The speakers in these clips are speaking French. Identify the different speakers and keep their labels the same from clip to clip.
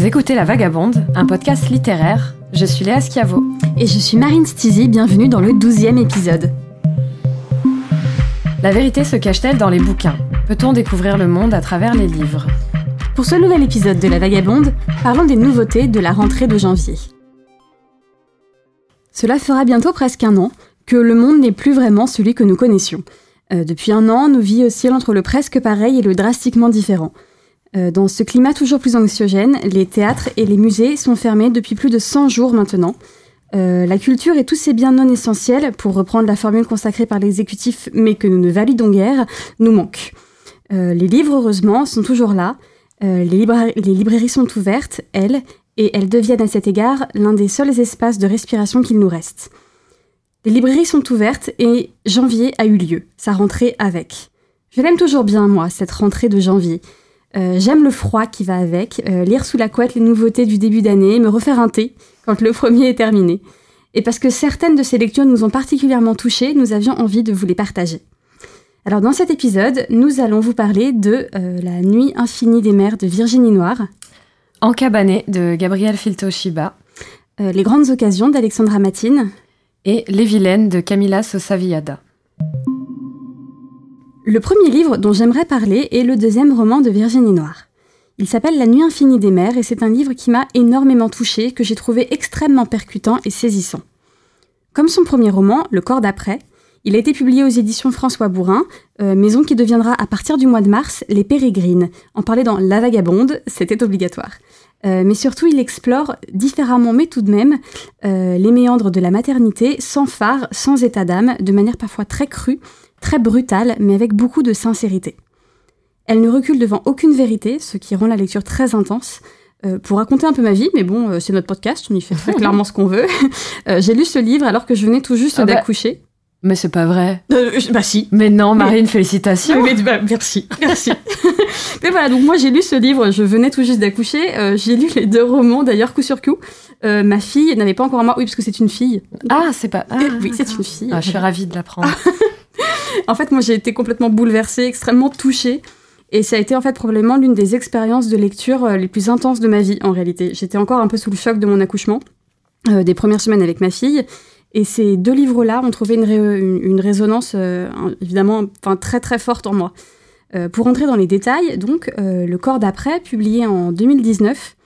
Speaker 1: Vous écoutez La Vagabonde, un podcast littéraire. Je suis Léa Schiavo.
Speaker 2: Et je suis Marine Stizy, bienvenue dans le douzième épisode.
Speaker 1: La vérité se cache-t-elle dans les bouquins? Peut-on découvrir le monde à travers les livres?
Speaker 2: Pour ce nouvel épisode de La Vagabonde, parlons des nouveautés de la rentrée de janvier. Cela fera bientôt presque un an que le monde n'est plus vraiment celui que nous connaissions. Euh, depuis un an, nos vies oscillent entre le presque pareil et le drastiquement différent. Euh, dans ce climat toujours plus anxiogène, les théâtres et les musées sont fermés depuis plus de 100 jours maintenant. Euh, la culture et tous ces biens non essentiels, pour reprendre la formule consacrée par l'exécutif mais que nous ne validons guère, nous manquent. Euh, les livres, heureusement, sont toujours là. les, les librairies sont ouvertes, elles, et elles deviennent à cet égard l'un des seuls espaces de respiration qu'il nous reste. Les librairies sont ouvertes et janvier a eu lieu, sa rentrée avec. Je l'aime toujours bien, moi, cette rentrée de janvier. Euh, j'aime le froid qui va avec, euh, lire sous la couette les nouveautés du début d'année, me refaire un thé quand le premier est terminé. Et parce que certaines de ces lectures nous ont particulièrement touchés, nous avions envie de vous les partager. Alors dans cet épisode, nous allons vous parler de euh, La nuit infinie des mers de Virginie Noire.
Speaker 1: Encabané de Gabriel Filto-Shiba.
Speaker 2: les grandes occasions d'Alexandra Matine.
Speaker 1: Et Les vilaines de Camilla Sosa Villada.
Speaker 2: Le premier livre dont j'aimerais parler est le deuxième roman de Virginie Noire. Il s'appelle La nuit infinie des mers et c'est un livre qui m'a énormément touchée, que j'ai trouvé extrêmement percutant et saisissant. Comme son premier roman, Le corps d'après, il a été publié aux éditions François Bourrin, euh, maison qui deviendra à partir du mois de mars Les Pérégrines. En parler dans La Vagabonde, c'était obligatoire. Euh, mais surtout, il explore différemment, mais tout de même, euh, les méandres de la maternité, sans phare, sans état d'âme, de manière parfois très crue, très brutale, mais avec beaucoup de sincérité. Elle ne recule devant aucune vérité, ce qui rend la lecture très intense. Euh, pour raconter un peu ma vie, mais bon, euh, c'est notre podcast, on y fait très clairement ce qu'on veut. Euh, j'ai lu ce livre alors que je venais tout juste ah bah, d'accoucher.
Speaker 1: Mais c'est pas vrai.
Speaker 2: bah si.
Speaker 1: Mais non, Marine, félicitations.
Speaker 2: Bah, merci, merci. mais voilà, donc moi j'ai lu ce livre, je venais tout juste d'accoucher. j'ai lu les deux romans d'ailleurs coup sur coup. ma fille n'avait pas encore un mois, oui parce que c'est une fille.
Speaker 1: Ah, c'est pas. Ah,
Speaker 2: oui, c'est une fille.
Speaker 1: Ah, je suis ravie de l'apprendre.
Speaker 2: En fait, moi, j'ai été complètement bouleversée, extrêmement touchée. Et ça a été en fait probablement l'une des expériences de lecture euh, les plus intenses de ma vie en réalité. J'étais encore un peu sous le choc de mon accouchement, euh, des premières semaines avec ma fille. Et ces deux livres-là ont trouvé une, résonance euh, évidemment enfin, très très forte en moi. pour entrer dans les détails, donc, Le corps d'après, publié en 2019,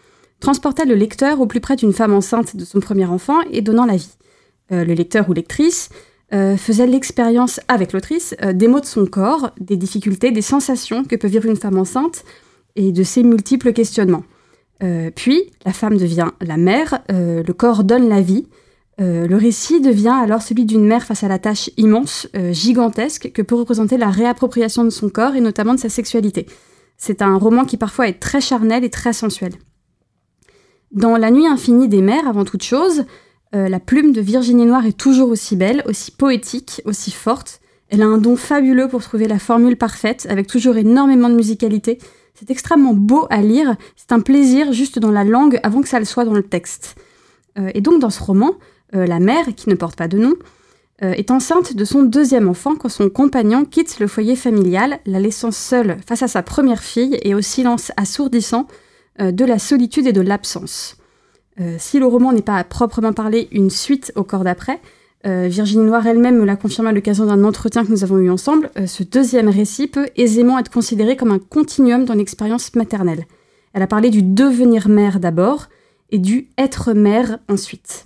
Speaker 2: transportait le lecteur au plus près d'une femme enceinte de son premier enfant et donnant la vie. le lecteur ou lectrice euh, faisait l'expérience avec l'autrice euh, des mots de son corps, des difficultés, des sensations que peut vivre une femme enceinte et de ses multiples questionnements. Euh, puis, la femme devient la mère, le corps donne la vie. le récit devient alors celui d'une mère face à la tâche immense, gigantesque, que peut représenter la réappropriation de son corps et notamment de sa sexualité. C'est un roman qui parfois est très charnel et très sensuel. Dans La nuit infinie des mers, avant toute chose, euh, la plume de Virginie Noire est toujours aussi belle, aussi poétique, aussi forte. Elle a un don fabuleux pour trouver la formule parfaite, avec toujours énormément de musicalité. C'est extrêmement beau à lire, c'est un plaisir juste dans la langue avant que ça le soit dans le texte. Euh, et donc dans ce roman, euh, la mère, qui ne porte pas de nom, est enceinte de son deuxième enfant quand son compagnon quitte le foyer familial, la laissant seule face à sa première fille et au silence assourdissant de la solitude et de l'absence. Euh, si le roman n'est pas à proprement parler une suite au corps d'après, euh, Virginie Noire elle-même me l'a confirmé à l'occasion d'un entretien que nous avons eu ensemble, euh, ce deuxième récit peut aisément être considéré comme un continuum dans l'expérience maternelle. Elle a parlé du devenir mère d'abord et du être mère ensuite.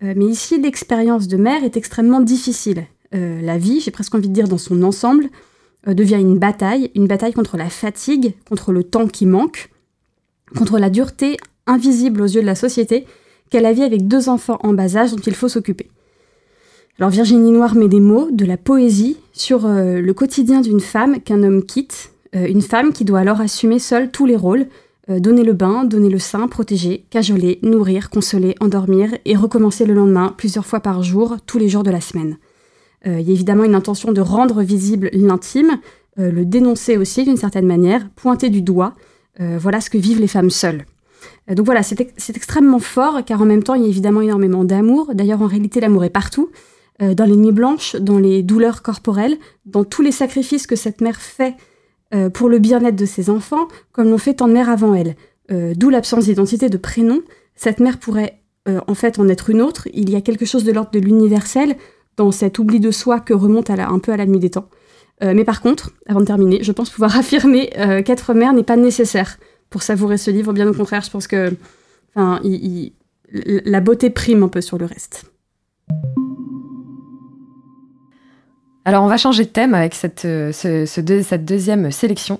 Speaker 2: mais ici, l'expérience de mère est extrêmement difficile. la vie, j'ai presque envie de dire dans son ensemble, devient une bataille, une bataille contre la fatigue, contre le temps qui manque, contre la dureté invisible aux yeux de la société, qu'elle a vie avec deux enfants en bas âge dont il faut s'occuper. Alors Virginie Noire met des mots, de la poésie, sur euh, le quotidien d'une femme qu'un homme quitte, euh, une femme qui doit alors assumer seule tous les rôles, euh, donner le bain, donner le sein, protéger, cajoler, nourrir, consoler, endormir et recommencer le lendemain plusieurs fois par jour, tous les jours de la semaine. Il y a évidemment une intention de rendre visible l'intime, le dénoncer aussi d'une certaine manière, pointer du doigt, voilà ce que vivent les femmes seules. Euh, donc voilà, c'est extrêmement fort, car en même temps, il y a évidemment énormément d'amour. D'ailleurs, en réalité, l'amour est partout, euh, dans les nuits blanches, dans les douleurs corporelles, dans tous les sacrifices que cette mère fait euh, pour le bien-être de ses enfants, comme l'ont fait tant de mères avant elle. d'où l'absence d'identité de prénom, cette mère pourrait en fait en être une autre. Il y a quelque chose de l'ordre de l'universel dans cet oubli de soi que remonte un peu à la nuit des temps. mais par contre, avant de terminer, je pense pouvoir affirmer qu'être mère n'est pas nécessaire pour savourer ce livre. Bien au contraire, je pense que enfin, la beauté prime un peu sur le reste.
Speaker 1: Alors on va changer de thème avec cette, euh, cette deuxième sélection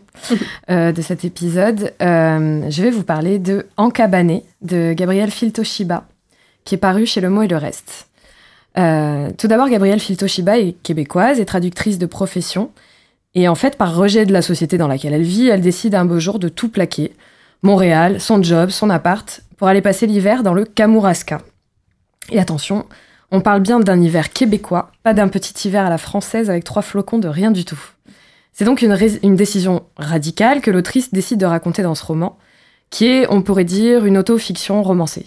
Speaker 1: euh, de cet épisode. Euh, je vais vous parler de Encabané de Gabrielle Filtoshiba, qui est paru chez Le Mot et le Reste. tout d'abord, Gabrielle Filtoshiba est québécoise et traductrice de profession. Et en fait, par rejet de la société dans laquelle elle vit, elle décide un beau jour de tout plaquer. Montréal, son job, son appart, pour aller passer l'hiver dans le Kamouraska. Et attention, on parle bien d'un hiver québécois, pas d'un petit hiver à la française avec trois flocons de rien du tout. C'est donc une, une décision radicale que l'autrice décide de raconter dans ce roman, qui est, on pourrait dire, une auto-fiction romancée.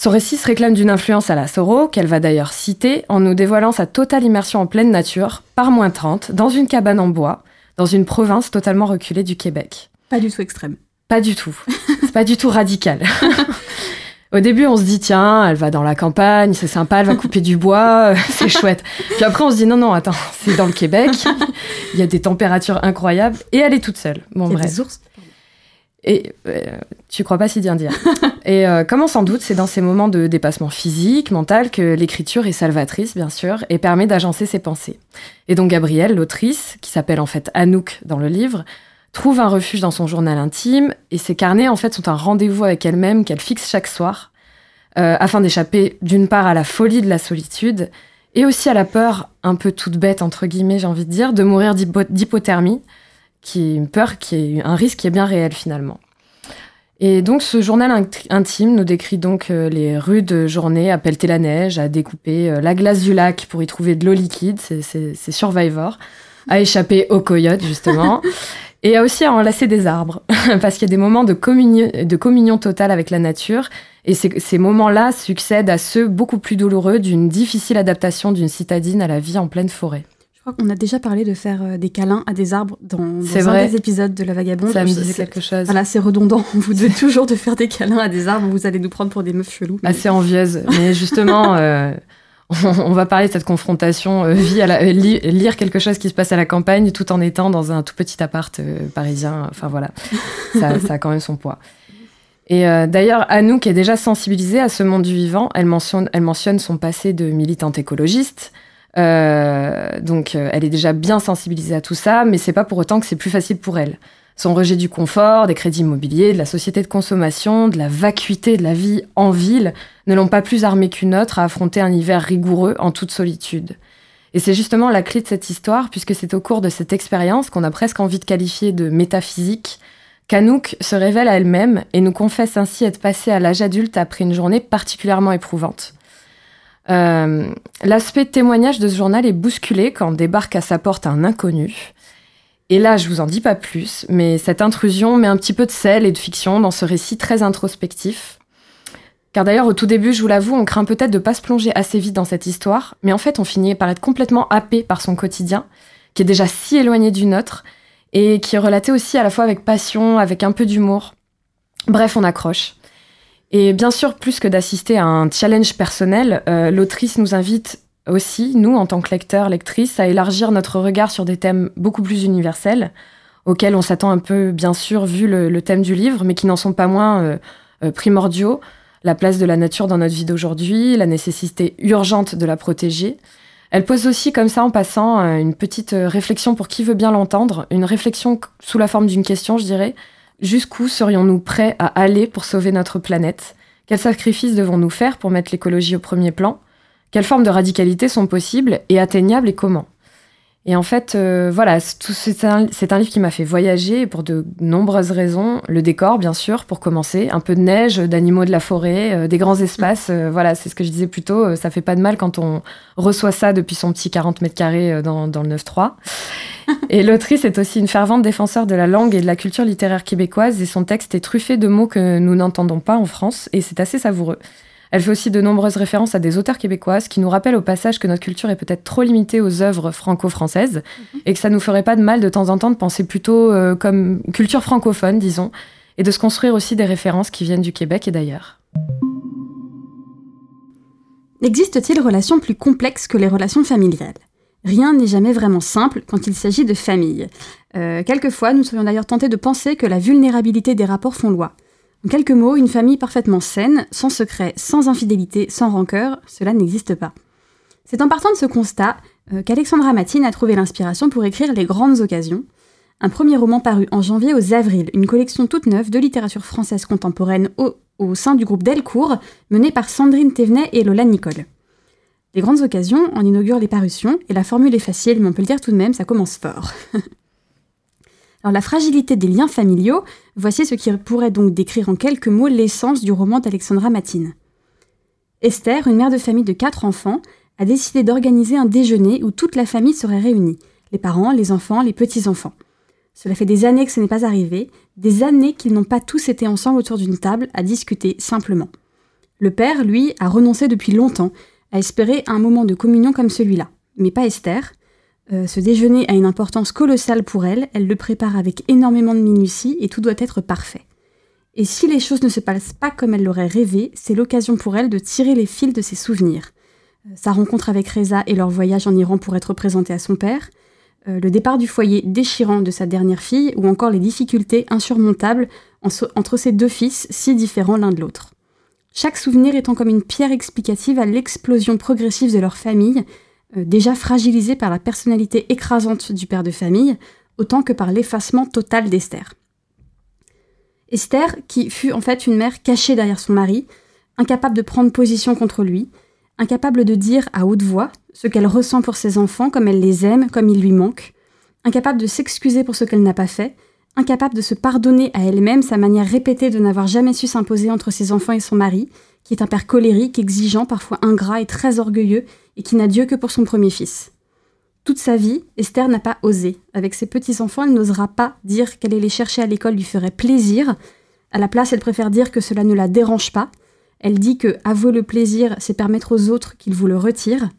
Speaker 1: Son récit se réclame d'une influence à la Soro, qu'elle va d'ailleurs citer en nous dévoilant sa totale immersion en pleine nature, par moins 30, dans une cabane en bois, dans une province totalement reculée du Québec.
Speaker 2: Pas du tout extrême.
Speaker 1: Pas du tout. C'est pas du tout radical. Au début, on se dit, tiens, elle va dans la campagne, c'est sympa, elle va couper du bois, c'est chouette. Puis après, on se dit, non, non, attends, c'est dans le Québec, il y a des températures incroyables, et elle est toute seule.
Speaker 2: Bon, il y a des ours
Speaker 1: et euh, tu crois pas si bien dire. et euh, comme on s'en doute, c'est dans ces moments de dépassement physique, mental, que l'écriture est salvatrice, bien sûr, et permet d'agencer ses pensées. Et donc Gabrielle, l'autrice, qui s'appelle en fait Anouk dans le livre, trouve un refuge dans son journal intime, et ses carnets en fait sont un rendez-vous avec elle-même qu'elle fixe chaque soir, euh, afin d'échapper d'une part à la folie de la solitude, et aussi à la peur, un peu toute bête entre guillemets j'ai envie de dire, de mourir d'hypothermie, qui est une peur, qui est un risque qui est bien réel finalement. Et donc ce journal intime nous décrit donc euh, les rudes journées à pelleter la neige, à découper euh, la glace du lac pour y trouver de l'eau liquide, c'est Survivor, à échapper aux coyotes justement, et aussi à enlacer des arbres, parce qu'il y a des moments de communion, de communion totale avec la nature, et ces moments-là succèdent à ceux beaucoup plus douloureux d'une difficile adaptation d'une citadine à la vie en pleine forêt.
Speaker 2: On a déjà parlé de faire euh, des câlins à des arbres dans, dans un des épisodes de La Vagabonde.
Speaker 1: Ça me disait quelque chose.
Speaker 2: Voilà, c'est redondant. Vous devez toujours de faire des câlins à des arbres. Vous allez nous prendre pour des meufs cheloues.
Speaker 1: Assez envieuse. Mais justement, euh, on, va parler de cette confrontation euh, vie à la, lire quelque chose qui se passe à la campagne tout en étant dans un tout petit appart parisien. Enfin voilà, ça, ça, a quand même son poids. Et d'ailleurs, Anouk est déjà sensibilisée à ce monde du vivant. Elle mentionne, elle mentionne son passé de militante écologiste. Euh, donc euh, elle est déjà bien sensibilisée à tout ça, mais c'est pas pour autant que c'est plus facile pour elle. Son rejet du confort, des crédits immobiliers, de la société de consommation, de la vacuité de la vie en ville ne l'ont pas plus armée qu'une autre à affronter un hiver rigoureux en toute solitude. Et c'est justement la clé de cette histoire, puisque c'est au cours de cette expérience qu'on a presque envie de qualifier de métaphysique, qu'Anouk se révèle à elle-même et nous confesse ainsi être passée à l'âge adulte après une journée particulièrement éprouvante. Euh, l'aspect témoignage de ce journal est bousculé quand débarque à sa porte un inconnu. Et là, je vous en dis pas plus, mais cette intrusion met un petit peu de sel et de fiction dans ce récit très introspectif. Car d'ailleurs, au tout début, je vous l'avoue, on craint peut-être de pas se plonger assez vite dans cette histoire, mais en fait, on finit par être complètement happé par son quotidien, qui est déjà si éloigné du nôtre, et qui est relaté aussi à la fois avec passion, avec un peu d'humour. Bref, on accroche. Et bien sûr, plus que d'assister à un challenge personnel, euh, l'autrice nous invite aussi, nous, en tant que lecteurs, lectrices, à élargir notre regard sur des thèmes beaucoup plus universels, auxquels on s'attend un peu, bien sûr, vu le, thème du livre, mais qui n'en sont pas moins euh, euh, primordiaux. La place de la nature dans notre vie d'aujourd'hui, la nécessité urgente de la protéger. Elle pose aussi, comme ça, en passant, une petite réflexion pour qui veut bien l'entendre, une réflexion sous la forme d'une question, je dirais, Jusqu'où serions-nous prêts à aller pour sauver notre planète? Quels sacrifices devons-nous faire pour mettre l'écologie au premier plan? Quelles formes de radicalité sont possibles et atteignables et comment? Et en fait, euh, voilà, c'est un, livre qui m'a fait voyager pour de nombreuses raisons. Le décor, bien sûr, pour commencer. Un peu de neige, d'animaux de la forêt, euh, des grands espaces. Euh, voilà, c'est ce que je disais plus tôt. ça fait pas de mal quand on reçoit ça depuis son petit 40 mètres carrés dans, dans le 9-3. Et l'autrice est aussi une fervente défenseur de la langue et de la culture littéraire québécoise. Et son texte est truffé de mots que nous n'entendons pas en France. Et c'est assez savoureux. Elle fait aussi de nombreuses références à des auteurs québécoises qui nous rappellent au passage que notre culture est peut-être trop limitée aux œuvres franco-françaises mhm. et que ça nous ferait pas de mal de temps en temps de penser plutôt euh, comme culture francophone, disons, et de se construire aussi des références qui viennent du Québec et d'ailleurs.
Speaker 2: Existe-t-il relations plus complexes que les relations familiales? Rien n'est jamais vraiment simple quand il s'agit de famille. Euh, quelquefois, nous serions d'ailleurs tentés de penser que la vulnérabilité des rapports font loi. En quelques mots, une famille parfaitement saine, sans secret, sans infidélité, sans rancœur, cela n'existe pas. C'est en partant de ce constat euh, qu'Alexandra Matine a trouvé l'inspiration pour écrire Les Grandes Occasions, un premier roman paru en janvier aux Avril, une collection toute neuve de littérature française contemporaine au, au sein du groupe Delcourt, mené par Sandrine Thévenet et Lola Nicole. Les grandes occasions en inaugurent les parutions, et la formule est facile, mais on peut le dire tout de même, ça commence fort. Alors la fragilité des liens familiaux, voici ce qui pourrait donc décrire en quelques mots l'essence du roman d'Alexandra Matine. Esther, une mère de famille de quatre enfants, a décidé d'organiser un déjeuner où toute la famille serait réunie, les parents, les enfants, les petits-enfants. Cela fait des années que ce n'est pas arrivé, des années qu'ils n'ont pas tous été ensemble autour d'une table à discuter simplement. Le père, lui, a renoncé depuis longtemps à espérer un moment de communion comme celui-là. Mais pas Esther. Euh, ce déjeuner a une importance colossale pour elle, elle le prépare avec énormément de minutie et tout doit être parfait. Et si les choses ne se passent pas comme elle l'aurait rêvé, c'est l'occasion pour elle de tirer les fils de ses souvenirs. Euh, sa rencontre avec Reza et leur voyage en Iran pour être présenté à son père, euh, le départ du foyer déchirant de sa dernière fille, ou encore les difficultés insurmontables entre ses deux fils, si différents l'un de l'autre. Chaque souvenir étant comme une pierre explicative à l'explosion progressive de leur famille, euh, déjà fragilisée par la personnalité écrasante du père de famille, autant que par l'effacement total d'Esther. Esther, qui fut en fait une mère cachée derrière son mari, incapable de prendre position contre lui, incapable de dire à haute voix ce qu'elle ressent pour ses enfants, comme elle les aime, comme il lui manque, incapable de s'excuser pour ce qu'elle n'a pas fait, incapable de se pardonner à elle-même sa manière répétée de n'avoir jamais su s'imposer entre ses enfants et son mari, qui est un père colérique, exigeant, parfois ingrat et très orgueilleux, et qui n'a Dieu que pour son premier fils. Toute sa vie, Esther n'a pas osé. Avec ses petits-enfants, elle n'osera pas dire qu'elle les chercher à l'école lui ferait plaisir. À la place, elle préfère dire que cela ne la dérange pas, elle dit que avouer le plaisir, c'est permettre aux autres qu'ils vous le retirent.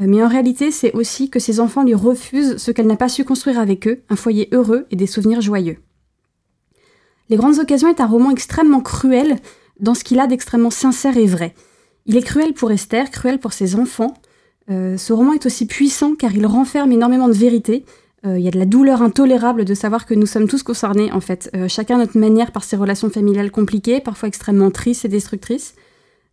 Speaker 2: Euh, mais en réalité, c'est aussi que ses enfants lui refusent ce qu'elle n'a pas su construire avec eux, un foyer heureux et des souvenirs joyeux. Les Grandes Occasions est un roman extrêmement cruel dans ce qu'il a d'extrêmement sincère et vrai. Il est cruel pour Esther, cruel pour ses enfants. Euh, ce roman est aussi puissant car il renferme énormément de vérité, euh, il y a de la douleur intolérable de savoir que nous sommes tous concernés, en fait, chacun à notre manière par ces relations familiales compliquées, parfois extrêmement tristes et destructrices.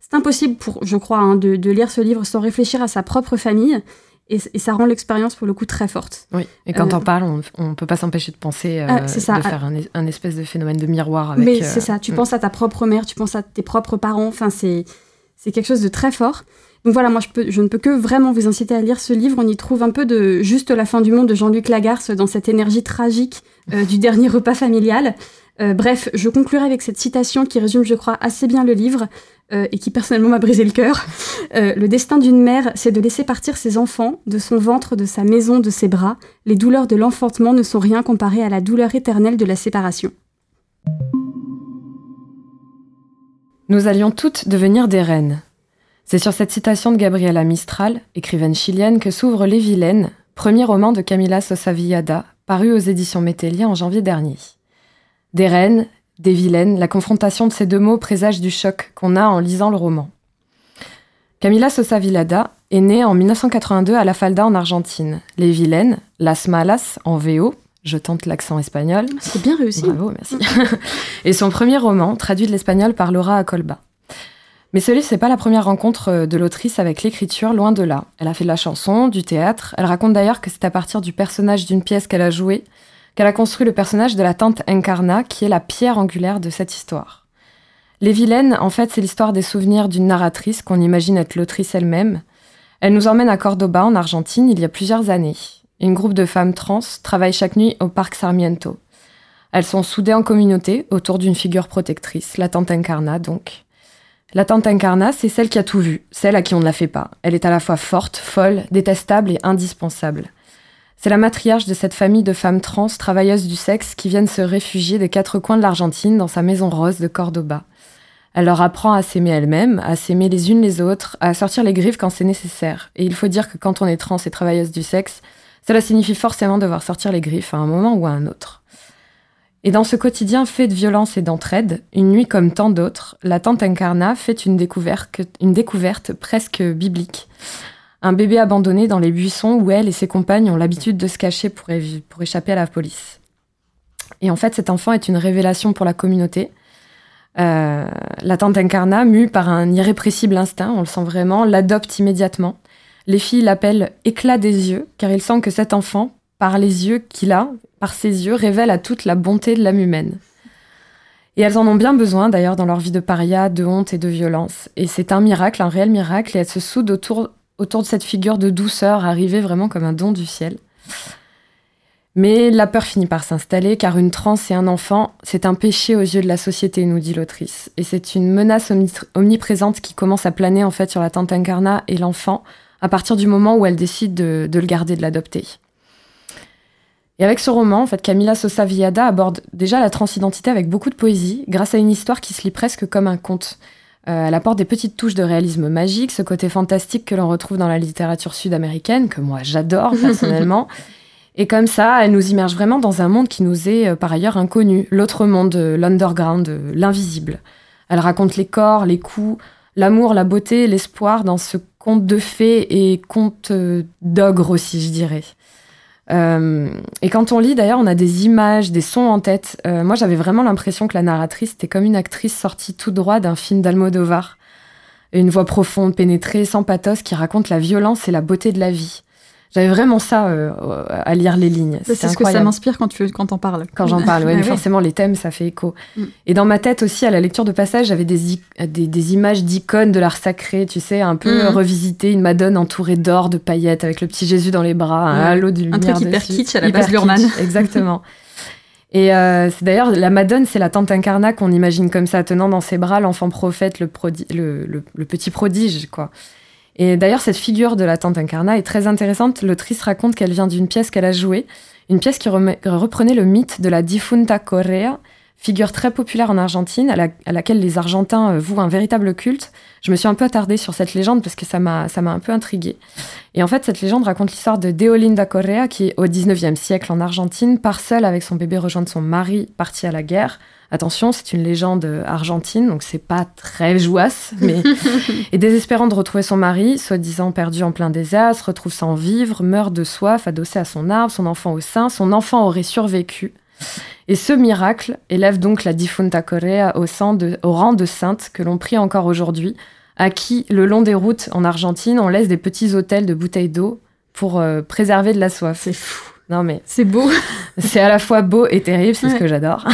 Speaker 2: C'est impossible, pour, je crois, hein, de, lire ce livre sans réfléchir à sa propre famille, et, ça rend l'expérience pour le coup très forte.
Speaker 1: Oui, et quand euh, on parle, on ne peut pas s'empêcher de penser, de faire un, espèce de phénomène de miroir avec...
Speaker 2: Mais c'est ça, tu mm. penses à ta propre mère, tu penses à tes propres parents, enfin c'est quelque chose de très fort. Donc voilà, moi je, ne peux que vraiment vous inciter à lire ce livre. On y trouve un peu de Juste la fin du monde de Jean-Luc Lagarce dans cette énergie tragique euh, du dernier repas familial. Euh, bref, je conclurai avec cette citation qui résume, je crois, assez bien le livre euh, et qui personnellement m'a brisé le cœur. le destin d'une mère, c'est de laisser partir ses enfants de son ventre, de sa maison, de ses bras. Les douleurs de l'enfantement ne sont rien comparées à la douleur éternelle de la séparation.
Speaker 1: Nous allions toutes devenir des reines. C'est sur cette citation de Gabriela Mistral, écrivaine chilienne, que s'ouvre Les Vilaines, premier roman de Camila Sosa Villada, paru aux éditions Métellier en janvier dernier. Des reines, des vilaines, la confrontation de ces deux mots présage du choc qu'on a en lisant le roman. Camila Sosa Villada est née en 1982 à La Falda en Argentine. Les Vilaines, Las Malas en VO, je tente l'accent espagnol.
Speaker 2: C'est bien réussi.
Speaker 1: Bravo, merci. et son premier roman, traduit de l'espagnol par Laura Acolba. Mais ce livre, c'est pas la première rencontre euh, de l'autrice avec l'écriture, loin de là. Elle a fait de la chanson, du théâtre. Elle raconte d'ailleurs que c'est à partir du personnage d'une pièce qu'elle a jouée qu'elle a construit le personnage de la tante Encarna, qui est la pierre angulaire de cette histoire. Les vilaines, en fait, c'est l'histoire des souvenirs d'une narratrice qu'on imagine être l'autrice elle-même. Elle nous emmène à Cordoba, en Argentine, il y a plusieurs années. Une groupe de femmes trans travaille chaque nuit au parc Sarmiento. Elles sont soudées en communauté autour d'une figure protectrice, la tante Encarna donc. La tante Incarna, c'est celle qui a tout vu, celle à qui on ne la fait pas. Elle est à la fois forte, folle, détestable et indispensable. C'est la matriarche de cette famille de femmes trans, travailleuses du sexe, qui viennent se réfugier des quatre coins de l'Argentine dans sa maison rose de Cordoba. Elle leur apprend à s'aimer elles-mêmes, à s'aimer les unes les autres, à sortir les griffes quand c'est nécessaire. Et il faut dire que quand on est trans et travailleuse du sexe, cela signifie forcément devoir sortir les griffes à un moment ou à un autre. Et dans ce quotidien fait de violence et d'entraide, une nuit comme tant d'autres, la tante Incarna fait une découverte, une découverte presque biblique. Un bébé abandonné dans les buissons où elle et ses compagnes ont l'habitude de se cacher pour, échapper à la police. Et en fait, cet enfant est une révélation pour la communauté. Euh, la tante Incarna, mue par un irrépressible instinct, on le sent vraiment, l'adopte immédiatement. Les filles l'appellent éclat des yeux, car il sent que cet enfant, par les yeux qu'il a, par ses yeux, révèle à toute la bonté de l'âme humaine. Et elles en ont bien besoin d'ailleurs dans leur vie de paria, de honte et de violence. Et c'est un miracle, un réel miracle, et elles se soudent autour, autour de cette figure de douceur arrivée vraiment comme un don du ciel. Mais la peur finit par s'installer, car une transe et un enfant, c'est un péché aux yeux de la société, nous dit l'autrice. Et c'est une menace omniprésente qui commence à planer en fait sur la tante Incarna et l'enfant, à partir du moment où elle décide de, le garder, de l'adopter. Et avec ce roman, en fait, Camila Sosa Villada aborde déjà la transidentité avec beaucoup de poésie, grâce à une histoire qui se lit presque comme un conte. Euh, elle apporte des petites touches de réalisme magique, ce côté fantastique que l'on retrouve dans la littérature sud-américaine, que moi j'adore personnellement. Et comme ça, elle nous immerge vraiment dans un monde qui nous est euh, par ailleurs inconnu, l'autre monde, euh, l'underground, l'invisible. Elle raconte les corps, les coups, l'amour, la beauté, l'espoir dans ce conte de fées et conte d'ogre aussi, je dirais. et quand on lit, d'ailleurs, on a des images, des sons en tête. moi, j'avais vraiment l'impression que la narratrice était comme une actrice sortie tout droit d'un film d'Almodovar. Une voix profonde, pénétrée, sans pathos, qui raconte la violence et la beauté de la vie. J'avais vraiment ça euh, à lire les lignes.
Speaker 2: C'est ce que ça m'inspire quand tu quand en parles.
Speaker 1: Quand j'en parle, ouais, forcément les thèmes, ça fait écho. Mm. Et dans ma tête aussi, à la lecture de passage, j'avais des, des, images d'icônes de l'art sacré, tu sais, un peu mm. revisité, une Madone entourée d'or, de paillettes, avec le petit Jésus dans les bras, un halo de lumière
Speaker 2: Un truc hyper kitsch à la base Lurman.
Speaker 1: Exactement. Et euh, c'est d'ailleurs la Madone, c'est la tante incarna qu'on imagine comme ça, tenant dans ses bras l'enfant prophète, le, le, le, petit prodige, quoi. Et d'ailleurs, cette figure de la tante Incarna est très intéressante. L'autrice raconte qu'elle vient d'une pièce qu'elle a jouée, une pièce qui reprenait le mythe de la Difunta Correa, figure très populaire en Argentine, à, laquelle les Argentins euh, vouent un véritable culte. Je me suis un peu attardée sur cette légende parce que ça m'a, ça m'a un peu intriguée. Et en fait, cette légende raconte l'histoire de Deolinda Correa, qui, au 19e siècle en Argentine, part seule avec son bébé rejoindre son mari parti à la guerre. Attention, c'est une légende argentine, donc c'est pas très jouasse, mais et désespérant de retrouver son mari, soi-disant perdu en plein désert, se retrouve sans vivre, meurt de soif, adossé à son arbre, son enfant au sein, son enfant aurait survécu. Et ce miracle élève donc la Difunta Correa au, au rang de sainte que l'on prie encore aujourd'hui, à qui, le long des routes en Argentine, on laisse des petits hôtels de bouteilles d'eau pour euh, préserver de la soif.
Speaker 2: C'est fou.
Speaker 1: Non mais
Speaker 2: c'est beau.
Speaker 1: c'est à la fois beau et terrible, c'est ce que j'adore.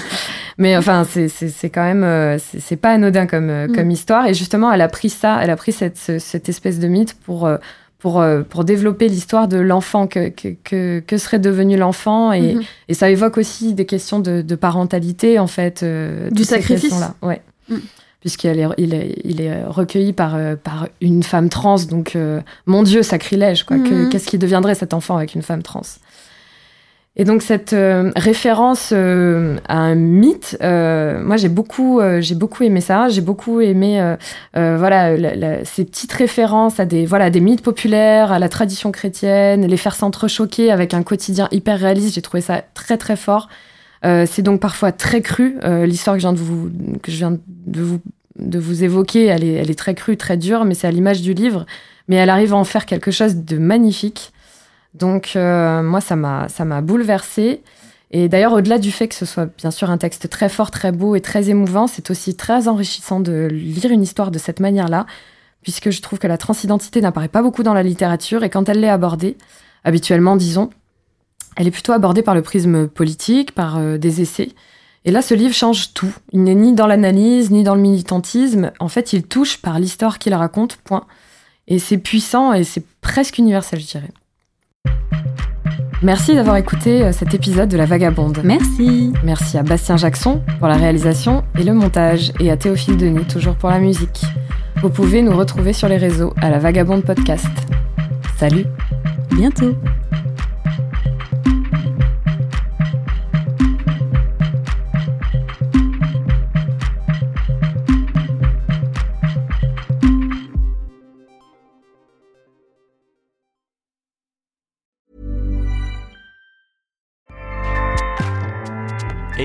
Speaker 1: mais enfin, c'est quand même, euh, c'est pas anodin comme, euh, mm. comme histoire. Et justement, elle a pris ça, elle a pris cette, cette espèce de mythe pour, euh, pour, pour développer l'histoire de l'enfant, que, que, que, serait devenu l'enfant. Et, mm-hmm. et, ça évoque aussi des questions de, de parentalité, en fait.
Speaker 2: du sacrifice.
Speaker 1: Là. Ouais. Mm puisqu'il est, il est, il est recueilli par, euh, par une femme trans. Donc, euh, mon Dieu, sacrilège, quoi. Mhm. Qu'est-ce qui deviendrait cet enfant avec une femme trans? Et donc, cette euh, référence à un mythe, moi, j'ai beaucoup, j'ai beaucoup aimé ça. J'ai beaucoup aimé, voilà, ces petites références à des, voilà, des mythes populaires, à la tradition chrétienne, les faire s'entrechoquer avec un quotidien hyper réaliste. J'ai trouvé ça très, très fort. Euh, c'est donc parfois très cru. Euh, l'histoire que je viens de vous, que je viens de vous, de vous évoquer, elle est, elle est très crue, très dure, mais c'est à l'image du livre. Mais elle arrive à en faire quelque chose de magnifique. Donc euh, moi, ça m'a, ça m'a bouleversée. Et d'ailleurs, au-delà du fait que ce soit bien sûr un texte très fort, très beau et très émouvant, c'est aussi très enrichissant de lire une histoire de cette manière-là, puisque je trouve que la transidentité n'apparaît pas beaucoup dans la littérature, et quand elle l'est abordée, habituellement, disons, elle est plutôt abordée par le prisme politique, par euh, des essais. Et là, ce livre change tout. Il n'est ni dans l'analyse, ni dans le militantisme. En fait, il touche par l'histoire qu'il raconte, point. Et c'est puissant et c'est presque universel, je dirais. Merci d'avoir écouté euh, cet épisode de La Vagabonde.
Speaker 2: Merci.
Speaker 1: Merci à Bastien Jackson pour la réalisation et le montage, et à Théophile Denis toujours pour la musique. Vous pouvez nous retrouver sur les réseaux à La Vagabonde Podcast. Salut
Speaker 2: Bientôt